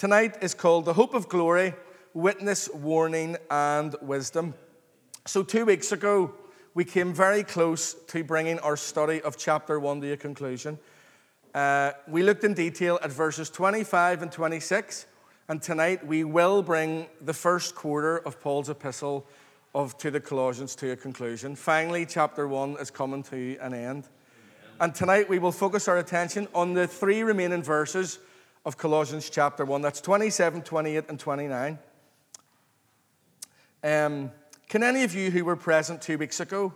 Tonight is called The Hope of Glory Witness, Warning, and Wisdom. So, two weeks ago, we came very close to bringing our study of chapter 1 to a conclusion. Uh, we looked in detail at verses 25 and 26, and tonight we will bring the first quarter of Paul's epistle of, to the Colossians to a conclusion. Finally, chapter 1 is coming to an end. And tonight we will focus our attention on the three remaining verses of Colossians chapter 1. That's 27, 28, and 29. Um, can any of you who were present two weeks ago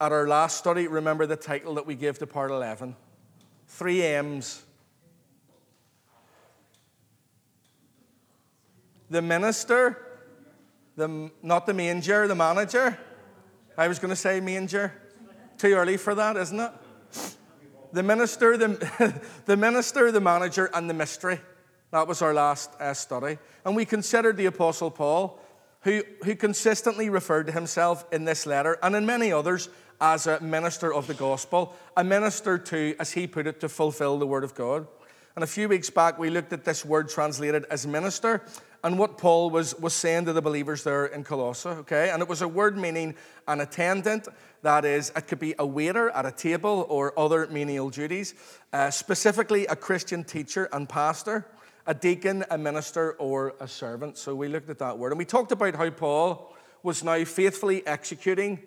at our last study remember the title that we gave to part 11? Three M's. The minister, the, not the manger, the manager. I was going to say manger. Too early for that, isn't it? The minister, the, the minister, the manager, and the mystery. That was our last uh, study. And we considered the Apostle Paul, who, who consistently referred to himself in this letter and in many others as a minister of the gospel, a minister to, as he put it, to fulfill the word of God. And a few weeks back, we looked at this word translated as minister and what Paul was, was saying to the believers there in Colossae, okay? And it was a word meaning an attendant, that is, it could be a waiter at a table or other menial duties, uh, specifically a Christian teacher and pastor, a deacon, a minister, or a servant. So we looked at that word. And we talked about how Paul was now faithfully executing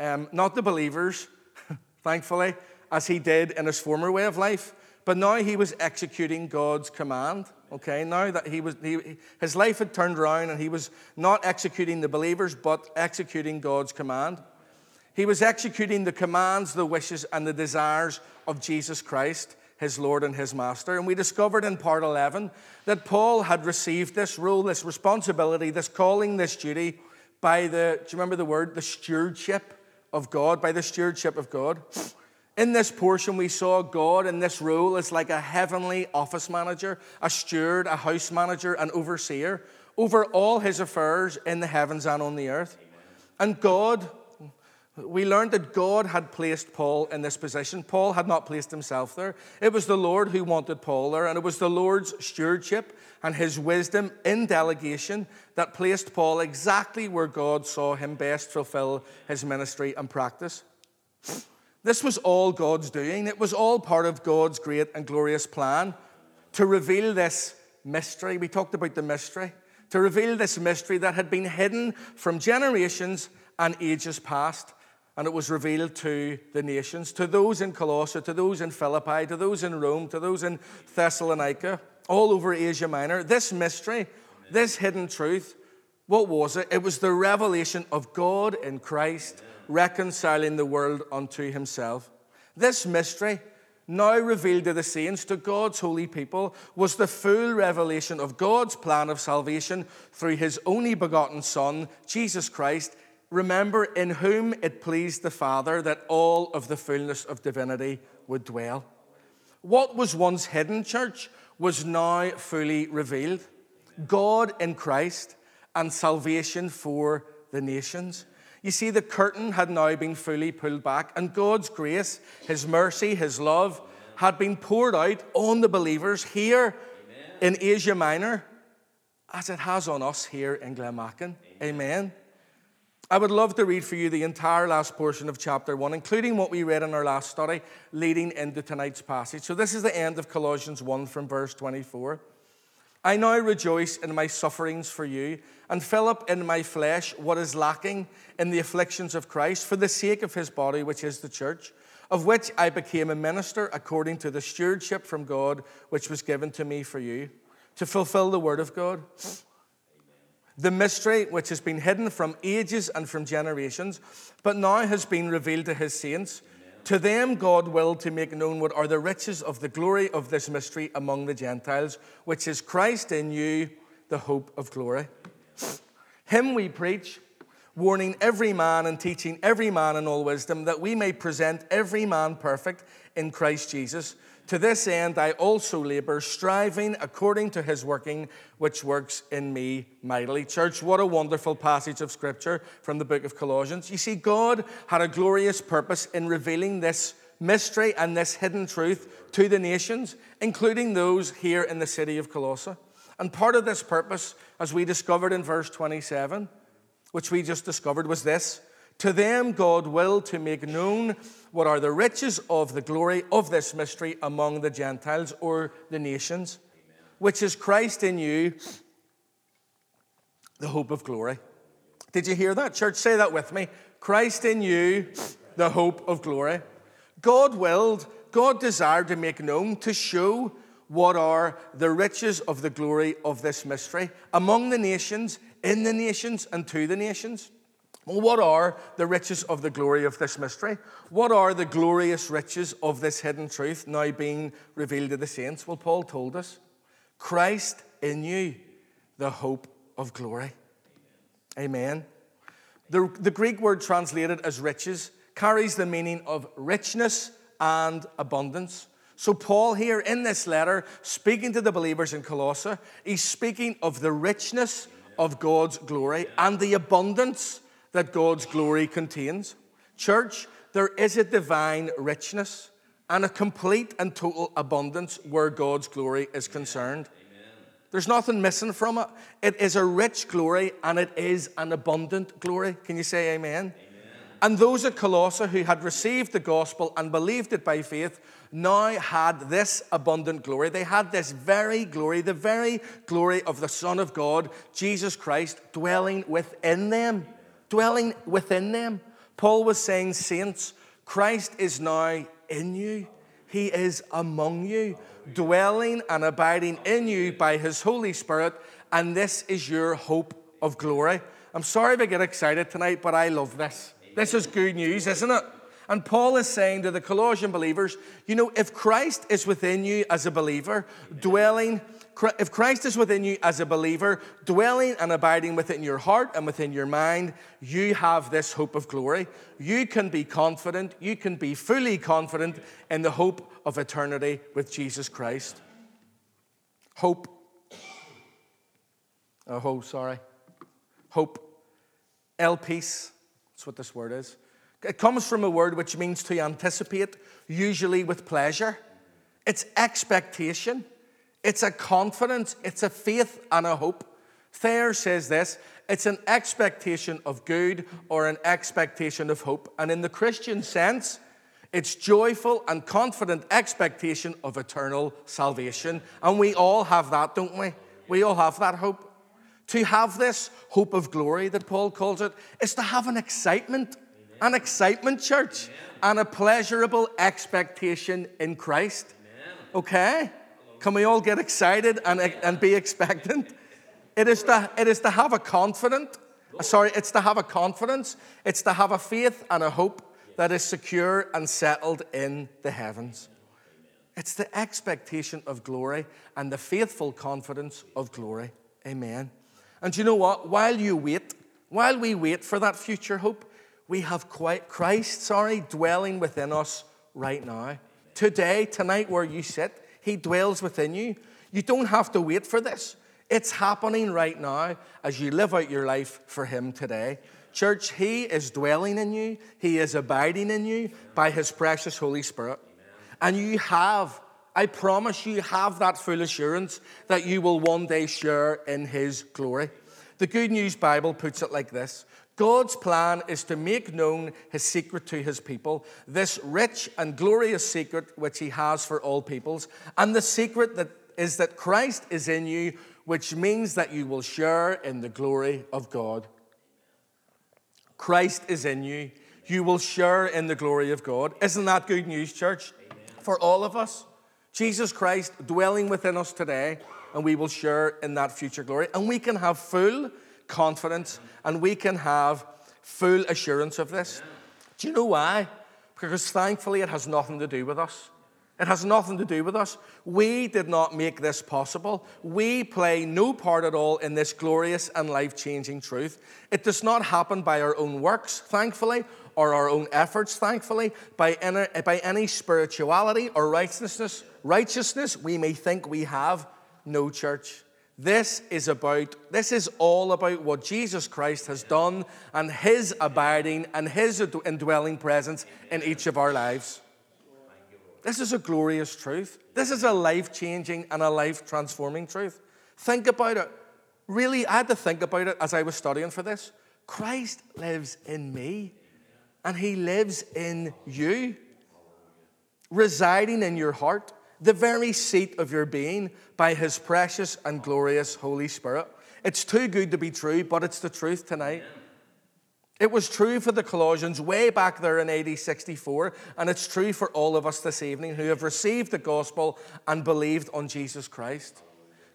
um, not the believers, thankfully, as he did in his former way of life, but now he was executing God's command. Okay, now that he was, he, his life had turned around and he was not executing the believers, but executing God's command. He was executing the commands, the wishes, and the desires of Jesus Christ, his Lord and his Master. And we discovered in part 11 that Paul had received this role, this responsibility, this calling, this duty by the, do you remember the word? The stewardship of God, by the stewardship of God. In this portion, we saw God in this role as like a heavenly office manager, a steward, a house manager, an overseer over all his affairs in the heavens and on the earth. And God, we learned that God had placed Paul in this position. Paul had not placed himself there. It was the Lord who wanted Paul there, and it was the Lord's stewardship and his wisdom in delegation that placed Paul exactly where God saw him best fulfill his ministry and practice. This was all God's doing. It was all part of God's great and glorious plan to reveal this mystery. We talked about the mystery. To reveal this mystery that had been hidden from generations and ages past. And it was revealed to the nations, to those in Colossae, to those in Philippi, to those in Rome, to those in Thessalonica, all over Asia Minor. This mystery, this hidden truth, what was it? It was the revelation of God in Christ reconciling the world unto himself. This mystery, now revealed to the saints, to God's holy people, was the full revelation of God's plan of salvation through his only begotten Son, Jesus Christ. Remember, in whom it pleased the Father that all of the fullness of divinity would dwell. What was once hidden, church, was now fully revealed. God in Christ and salvation for the nations. You see, the curtain had now been fully pulled back, and God's grace, His mercy, His love had been poured out on the believers here in Asia Minor as it has on us here in Glenmachan. Amen. Amen. I would love to read for you the entire last portion of chapter 1, including what we read in our last study, leading into tonight's passage. So, this is the end of Colossians 1 from verse 24. I now rejoice in my sufferings for you and fill up in my flesh what is lacking in the afflictions of Christ for the sake of his body, which is the church, of which I became a minister according to the stewardship from God which was given to me for you, to fulfill the word of God. The mystery which has been hidden from ages and from generations, but now has been revealed to his saints. To them, God willed to make known what are the riches of the glory of this mystery among the Gentiles, which is Christ in you, the hope of glory. Him we preach, warning every man and teaching every man in all wisdom, that we may present every man perfect in Christ Jesus. To this end, I also labor, striving according to his working, which works in me mightily. Church, what a wonderful passage of scripture from the book of Colossians. You see, God had a glorious purpose in revealing this mystery and this hidden truth to the nations, including those here in the city of Colossae. And part of this purpose, as we discovered in verse 27, which we just discovered, was this To them God willed to make known what are the riches of the glory of this mystery among the Gentiles or the nations, which is Christ in you, the hope of glory. Did you hear that, church? Say that with me. Christ in you, the hope of glory. God willed, God desired to make known, to show what are the riches of the glory of this mystery among the nations, in the nations, and to the nations. Well, what are the riches of the glory of this mystery? What are the glorious riches of this hidden truth now being revealed to the saints? Well, Paul told us Christ in you, the hope of glory. Amen. The, the Greek word translated as riches carries the meaning of richness and abundance. So, Paul, here in this letter, speaking to the believers in Colossae, he's speaking of the richness of God's glory and the abundance that God's glory contains. Church, there is a divine richness and a complete and total abundance where God's glory is concerned. There's nothing missing from it. It is a rich glory and it is an abundant glory. Can you say amen? amen? And those at Colossae who had received the gospel and believed it by faith now had this abundant glory. They had this very glory, the very glory of the Son of God, Jesus Christ, dwelling within them. Dwelling within them. Paul was saying, Saints, Christ is now in you, He is among you dwelling and abiding in you by His Holy Spirit, and this is your hope of glory. I'm sorry if I get excited tonight, but I love this. This is good news, isn't it? And Paul is saying to the Colossian believers, you know, if Christ is within you as a believer, dwelling if Christ is within you as a believer, dwelling and abiding within your heart and within your mind, you have this hope of glory. You can be confident, you can be fully confident in the hope of eternity with Jesus Christ. Hope. Oh, hope, sorry. Hope. Elpis. That's what this word is. It comes from a word which means to anticipate, usually with pleasure. It's expectation. It's a confidence, it's a faith and a hope. Thayer says this it's an expectation of good or an expectation of hope. And in the Christian sense, it's joyful and confident expectation of eternal salvation. And we all have that, don't we? We all have that hope. To have this hope of glory that Paul calls it is to have an excitement, an excitement, church, and a pleasurable expectation in Christ. Okay? Can we all get excited and, and be expectant? It is, to, it is to have a confident, sorry, it's to have a confidence, it's to have a faith and a hope that is secure and settled in the heavens. It's the expectation of glory and the faithful confidence of glory. Amen. And you know what? While you wait, while we wait for that future hope, we have Christ, sorry, dwelling within us right now. Today, tonight, where you sit, he dwells within you. You don't have to wait for this. It's happening right now as you live out your life for Him today. Church, He is dwelling in you, He is abiding in you by His precious Holy Spirit. And you have, I promise you, have that full assurance that you will one day share in His glory. The Good News Bible puts it like this God's plan is to make known his secret to his people, this rich and glorious secret which he has for all peoples. And the secret that is that Christ is in you, which means that you will share in the glory of God. Christ is in you. You will share in the glory of God. Isn't that good news, church? Amen. For all of us. Jesus Christ dwelling within us today, and we will share in that future glory. And we can have full confidence and we can have full assurance of this. Do you know why? Because thankfully it has nothing to do with us. It has nothing to do with us. We did not make this possible. We play no part at all in this glorious and life changing truth. It does not happen by our own works, thankfully, or our own efforts, thankfully, by any, by any spirituality or righteousness, righteousness we may think we have. No, church. This is about, this is all about what Jesus Christ has done and his abiding and his indwelling presence in each of our lives. This is a glorious truth. This is a life changing and a life transforming truth. Think about it. Really, I had to think about it as I was studying for this. Christ lives in me, and He lives in you, residing in your heart, the very seat of your being, by His precious and glorious Holy Spirit. It's too good to be true, but it's the truth tonight. It was true for the Colossians way back there in AD 64, and it's true for all of us this evening who have received the gospel and believed on Jesus Christ.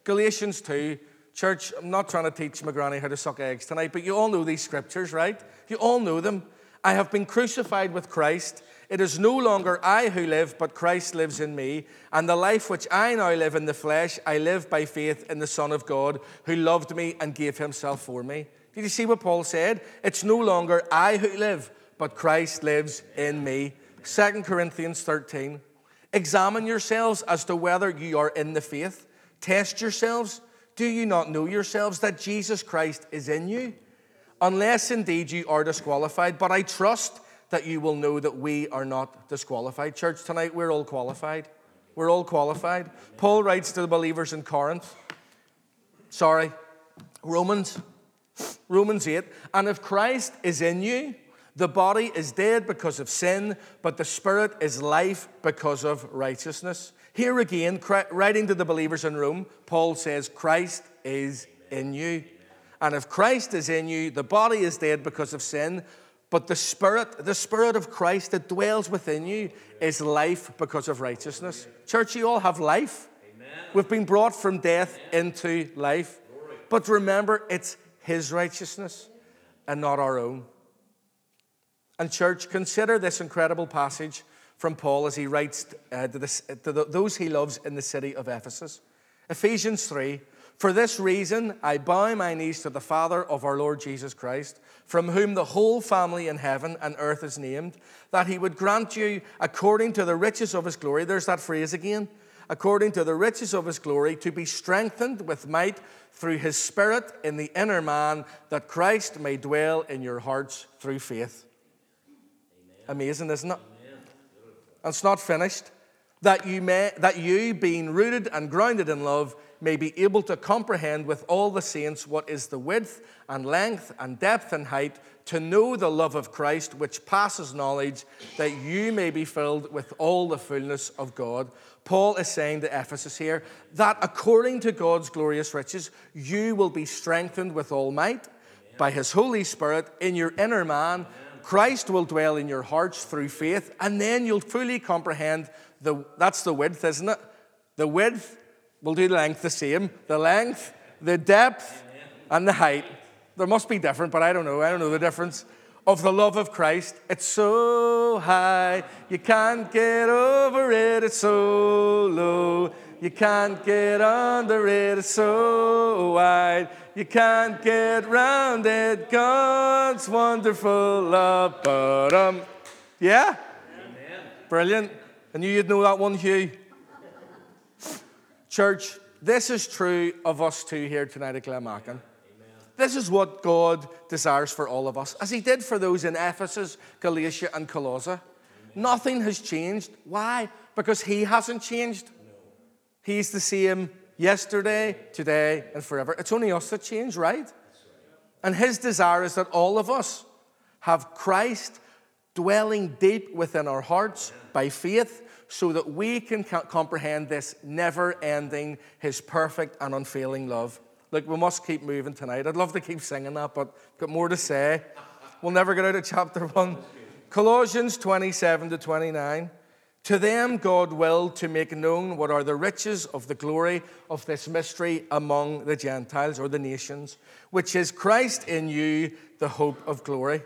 Galatians 2 Church, I'm not trying to teach my granny how to suck eggs tonight, but you all know these scriptures, right? You all know them. I have been crucified with Christ. It is no longer I who live, but Christ lives in me. And the life which I now live in the flesh, I live by faith in the Son of God, who loved me and gave himself for me. Did you see what Paul said? It's no longer I who live, but Christ lives in me. 2 Corinthians 13. Examine yourselves as to whether you are in the faith. Test yourselves. Do you not know yourselves that Jesus Christ is in you? Unless indeed you are disqualified. But I trust that you will know that we are not disqualified. Church, tonight we're all qualified. We're all qualified. Paul writes to the believers in Corinth. Sorry, Romans. Romans 8. And if Christ is in you, the body is dead because of sin, but the spirit is life because of righteousness. Here again, writing to the believers in Rome, Paul says, Christ is in you. And if Christ is in you, the body is dead because of sin, but the spirit, the spirit of Christ that dwells within you, is life because of righteousness. Church, you all have life. We've been brought from death into life. But remember, it's His righteousness and not our own. And, church, consider this incredible passage from Paul as he writes uh, to, this, to the, those he loves in the city of Ephesus. Ephesians 3 For this reason I bow my knees to the Father of our Lord Jesus Christ, from whom the whole family in heaven and earth is named, that he would grant you, according to the riches of his glory, there's that phrase again, according to the riches of his glory, to be strengthened with might through his Spirit in the inner man, that Christ may dwell in your hearts through faith. Amazing, isn't it? and it's not finished, that you, may, that you, being rooted and grounded in love, may be able to comprehend with all the saints what is the width and length and depth and height, to know the love of Christ which passes knowledge, that you may be filled with all the fullness of God. Paul is saying to Ephesus here that according to God's glorious riches, you will be strengthened with all might by his Holy Spirit in your inner man Christ will dwell in your hearts through faith, and then you'll fully comprehend the that's the width, isn't it? The width, we'll do the length the same. The length, the depth, and the height. There must be different, but I don't know. I don't know the difference. Of the love of Christ. It's so high, you can't get over it. It's so low, you can't get under it. It's so wide. You can't get round it. God's wonderful love. But um, yeah, Amen. brilliant. I knew you'd know that one, Hugh. Church, this is true of us too here tonight at Glenmachan. This is what God desires for all of us, as He did for those in Ephesus, Galatia, and Colossae. Nothing has changed. Why? Because He hasn't changed. He's the same yesterday, today, and forever. It's only us that change, right? And his desire is that all of us have Christ dwelling deep within our hearts by faith so that we can comprehend this never ending, his perfect and unfailing love. Look, we must keep moving tonight. I'd love to keep singing that, but got more to say. We'll never get out of chapter 1. Colossians 27 to 29. To them, God willed to make known what are the riches of the glory of this mystery among the Gentiles or the nations, which is Christ in you, the hope of glory.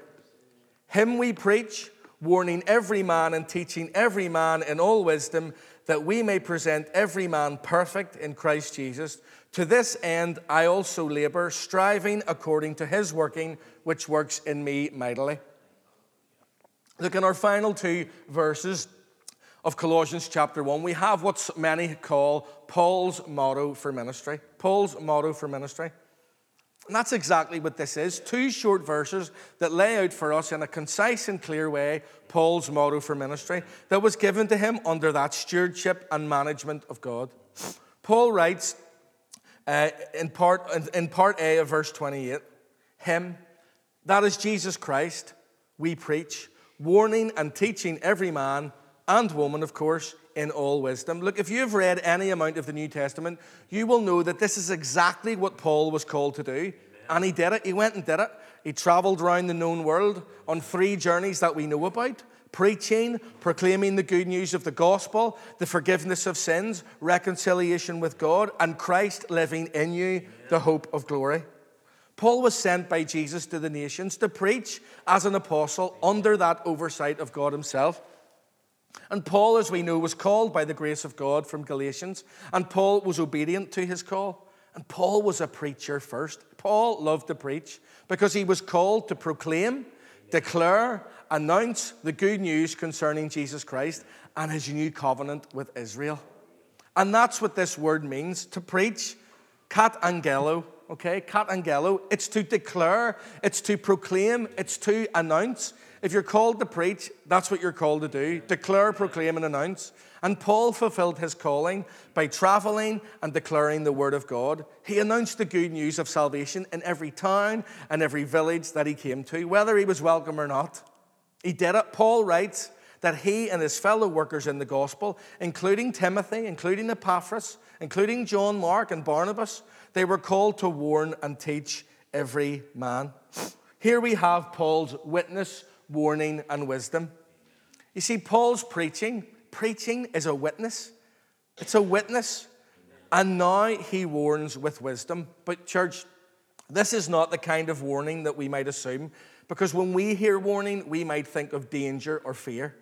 Him we preach, warning every man and teaching every man in all wisdom, that we may present every man perfect in Christ Jesus. To this end, I also labor, striving according to his working, which works in me mightily. Look in our final two verses of Colossians chapter 1, we have what many call Paul's motto for ministry. Paul's motto for ministry. And that's exactly what this is two short verses that lay out for us in a concise and clear way Paul's motto for ministry that was given to him under that stewardship and management of God. Paul writes, Uh, in, part, in part A of verse 28, Him, that is Jesus Christ, we preach, warning and teaching every man and woman, of course, in all wisdom. Look, if you've read any amount of the New Testament, you will know that this is exactly what Paul was called to do. And he did it. He went and did it. He traveled around the known world on three journeys that we know about preaching, proclaiming the good news of the gospel, the forgiveness of sins, reconciliation with God, and Christ living in you, the hope of glory. Paul was sent by Jesus to the nations to preach as an apostle under that oversight of God Himself. And Paul, as we know, was called by the grace of God from Galatians, and Paul was obedient to his call. And Paul was a preacher first. Paul loved to preach because he was called to proclaim, declare, announce the good news concerning Jesus Christ and his new covenant with Israel. And that's what this word means to preach, katangello, okay? Katangello. It's to declare, it's to proclaim, it's to announce. If you're called to preach, that's what you're called to do declare, proclaim, and announce. And Paul fulfilled his calling by traveling and declaring the word of God. He announced the good news of salvation in every town and every village that he came to, whether he was welcome or not. He did it. Paul writes that he and his fellow workers in the gospel, including Timothy, including Epaphras, including John Mark and Barnabas, they were called to warn and teach every man. Here we have Paul's witness warning, and wisdom. You see, Paul's preaching, preaching is a witness. It's a witness. And now he warns with wisdom. But, church, this is not the kind of warning that we might assume, because when we hear warning, we might think of danger or fear.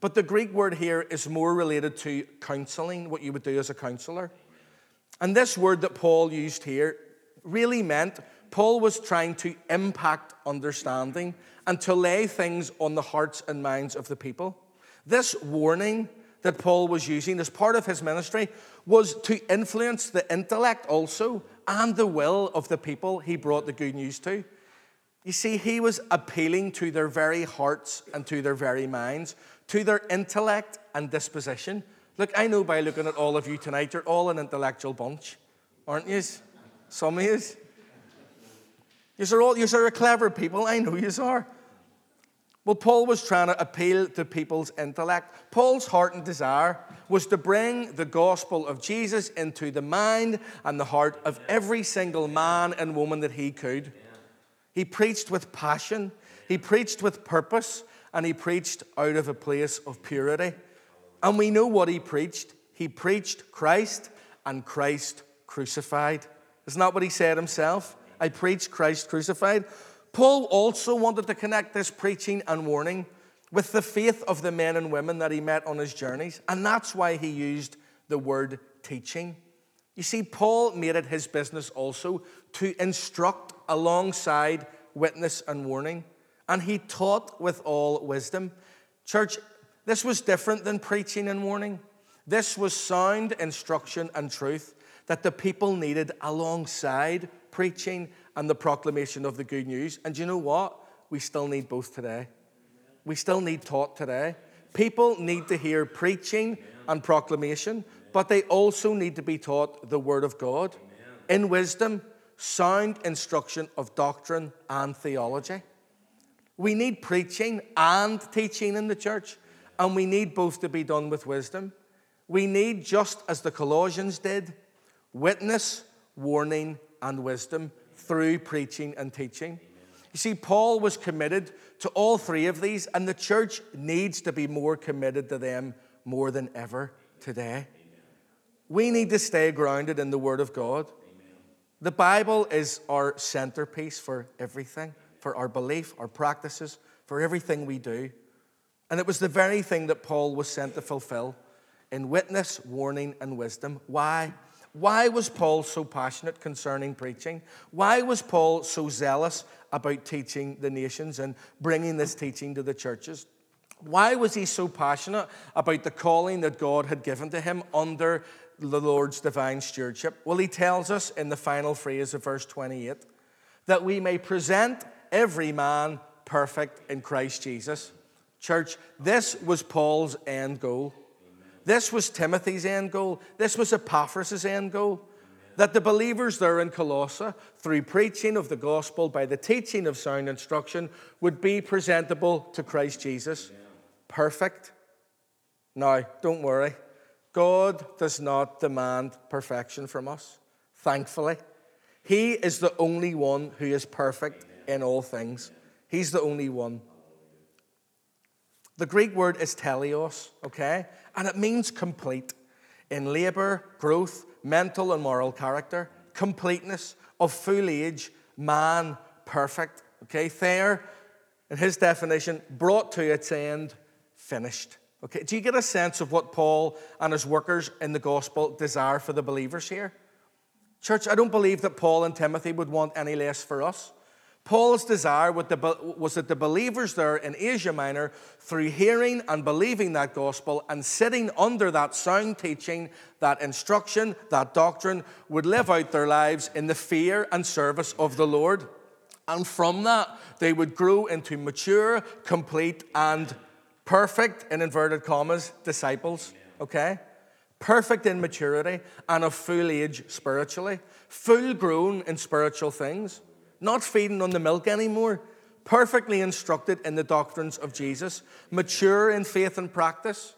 But the Greek word here is more related to counseling, what you would do as a counselor. And this word that Paul used here really meant Paul was trying to impact understanding and to lay things on the hearts and minds of the people. This warning that Paul was using as part of his ministry was to influence the intellect also and the will of the people he brought the good news to. You see, he was appealing to their very hearts and to their very minds, to their intellect and disposition. Look, I know by looking at all of you tonight, you're all an intellectual bunch, aren't you? Some of you. You're all oh, you're clever people, I know you are. Well, Paul was trying to appeal to people's intellect. Paul's heart and desire was to bring the gospel of Jesus into the mind and the heart of every single man and woman that he could. He preached with passion, he preached with purpose, and he preached out of a place of purity. And we know what he preached. He preached Christ and Christ crucified. Isn't that what he said himself? I preach Christ crucified. Paul also wanted to connect this preaching and warning with the faith of the men and women that he met on his journeys, and that's why he used the word teaching. You see, Paul made it his business also to instruct alongside witness and warning, and he taught with all wisdom. Church, this was different than preaching and warning. This was sound instruction and truth that the people needed alongside preaching and the proclamation of the good news. And you know what? We still need both today. We still need taught today. People need to hear preaching and proclamation, but they also need to be taught the Word of God in wisdom, sound instruction of doctrine and theology. We need preaching and teaching in the church, and we need both to be done with wisdom. We need, just as the Colossians did, witness, warning, and wisdom through preaching and teaching. You see, Paul was committed to all three of these, and the church needs to be more committed to them more than ever today. We need to stay grounded in the Word of God. The Bible is our centerpiece for everything, for our belief, our practices, for everything we do. And it was the very thing that Paul was sent to fulfill in witness, warning, and wisdom. Why? Why was Paul so passionate concerning preaching? Why was Paul so zealous about teaching the nations and bringing this teaching to the churches? Why was he so passionate about the calling that God had given to him under the Lord's divine stewardship? Well, he tells us in the final phrase of verse 28 that we may present every man perfect in Christ Jesus. Church, this was Paul's end goal. This was Timothy's end goal. This was Epaphras' end goal. that the believers there in Colossae, through preaching of the gospel by the teaching of sound instruction, would be presentable to Christ Jesus. Perfect. Now, don't worry. God does not demand perfection from us, thankfully. He is the only one who is perfect in all things. He's the only one. The Greek word is teleos, okay? And it means complete in labor, growth, mental and moral character, completeness, of full age, man, perfect. Okay, Thayer, in his definition, brought to its end, finished. Okay, do you get a sense of what Paul and his workers in the gospel desire for the believers here? Church, I don't believe that Paul and Timothy would want any less for us. Paul's desire was that the believers there in Asia Minor, through hearing and believing that gospel and sitting under that sound teaching, that instruction, that doctrine, would live out their lives in the fear and service of the Lord. And from that, they would grow into mature, complete, and perfect, in inverted commas, disciples. Okay? Perfect in maturity and of full age spiritually, full grown in spiritual things not feeding on the milk anymore, perfectly instructed in the doctrines of Jesus, mature in faith and practice.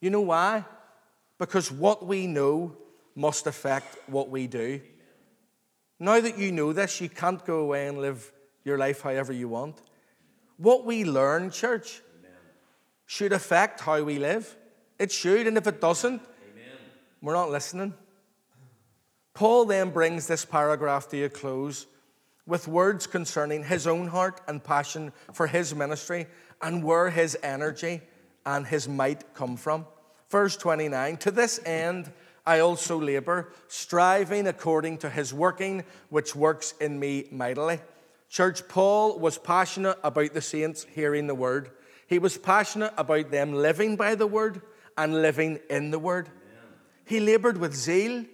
You know why? Because what we know must affect what we do. Now that you know this, you can't go away and live your life however you want. What we learn, church, should affect how we live. It should, and if it doesn't, Amen. we're not listening. Paul then brings this paragraph to a close with words concerning his own heart and passion for his ministry and where his energy and his might come from. Verse 29 To this end I also labor, striving according to his working, which works in me mightily. Church, Paul was passionate about the saints hearing the word. He was passionate about them living by the word and living in the word. He labored with zeal,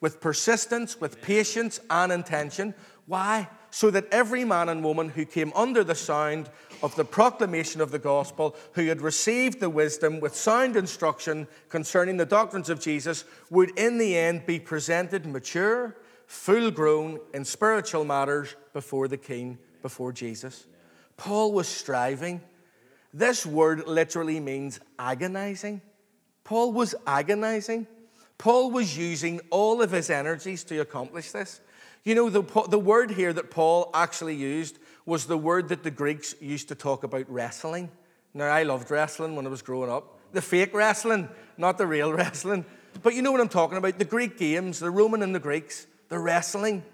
with persistence, with patience and intention. Why? so that every man and woman who came under the sound of the proclamation of the gospel, who had received the wisdom with sound instruction concerning the doctrines of Jesus, would in the end be presented mature, full grown in spiritual matters before the King, before Jesus. Paul was striving. This word literally means agonizing. Paul was agonizing. Paul was using all of his energies to accomplish this. You know, the, the word here that Paul actually used was the word that the Greeks used to talk about wrestling. Now, I loved wrestling when I was growing up. The fake wrestling, not the real wrestling. But you know what I'm talking about? The Greek games, the Roman and the Greeks, the wrestling.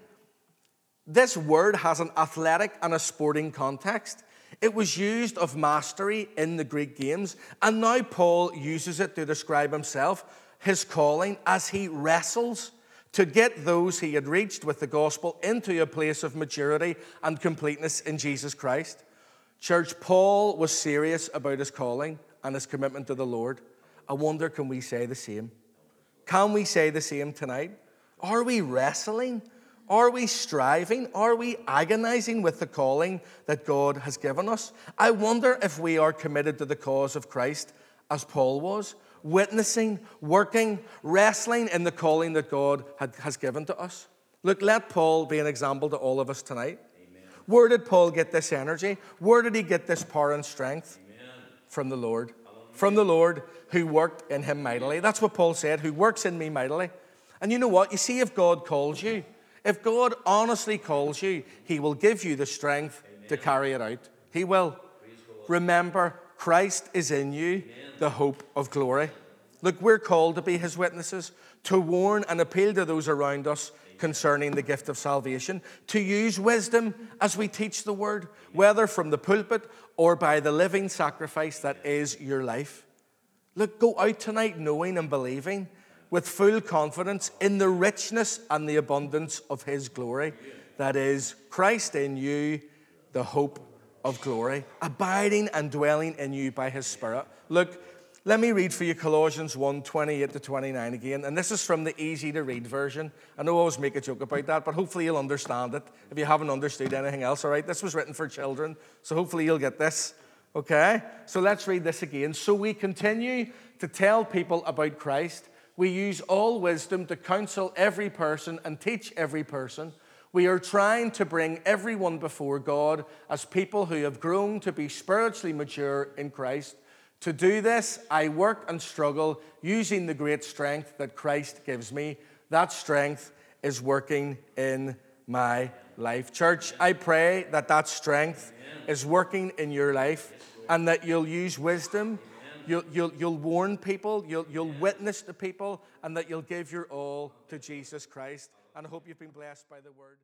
This word has an athletic and a sporting context. It was used of mastery in the Greek games, and now Paul uses it to describe himself, his calling, as he wrestles to get those he had reached with the gospel into a place of maturity and completeness in Jesus Christ. Church, Paul was serious about his calling and his commitment to the Lord. I wonder, can we say the same? Can we say the same tonight? Are we wrestling? Are we striving? Are we agonizing with the calling that God has given us? I wonder if we are committed to the cause of Christ as Paul was witnessing, working, wrestling in the calling that God had, has given to us. Look, let Paul be an example to all of us tonight. Amen. Where did Paul get this energy? Where did he get this power and strength? Amen. From the Lord. Hallelujah. From the Lord who worked in him mightily. That's what Paul said, who works in me mightily. And you know what? You see, if God calls you, if God honestly calls you, he will give you the strength Amen. to carry it out. He will. Remember, Christ is in you, the hope of glory. Look, we're called to be his witnesses, to warn and appeal to those around us concerning the gift of salvation, to use wisdom as we teach the word, whether from the pulpit or by the living sacrifice that is your life. Look, go out tonight knowing and believing with full confidence in the richness and the abundance of his glory. That is, Christ in you, the hope of glory, abiding and dwelling in you by his Spirit. Look, let me read for you Colossians 1 28 to 29 again. And this is from the easy to read version. I know I always make a joke about that, but hopefully you'll understand it if you haven't understood anything else, all right? This was written for children, so hopefully you'll get this, okay? So let's read this again. So we continue to tell people about Christ We use all wisdom to counsel every person and teach every person. We are trying to bring everyone before God as people who have grown to be spiritually mature in Christ. To do this, I work and struggle using the great strength that Christ gives me. That strength is working in my life. Church, I pray that that strength is working in your life and that you'll use wisdom. You'll, you'll, you'll warn people, you'll, you'll witness to people, and that you'll give your all to Jesus Christ. And I hope you've been blessed by the word.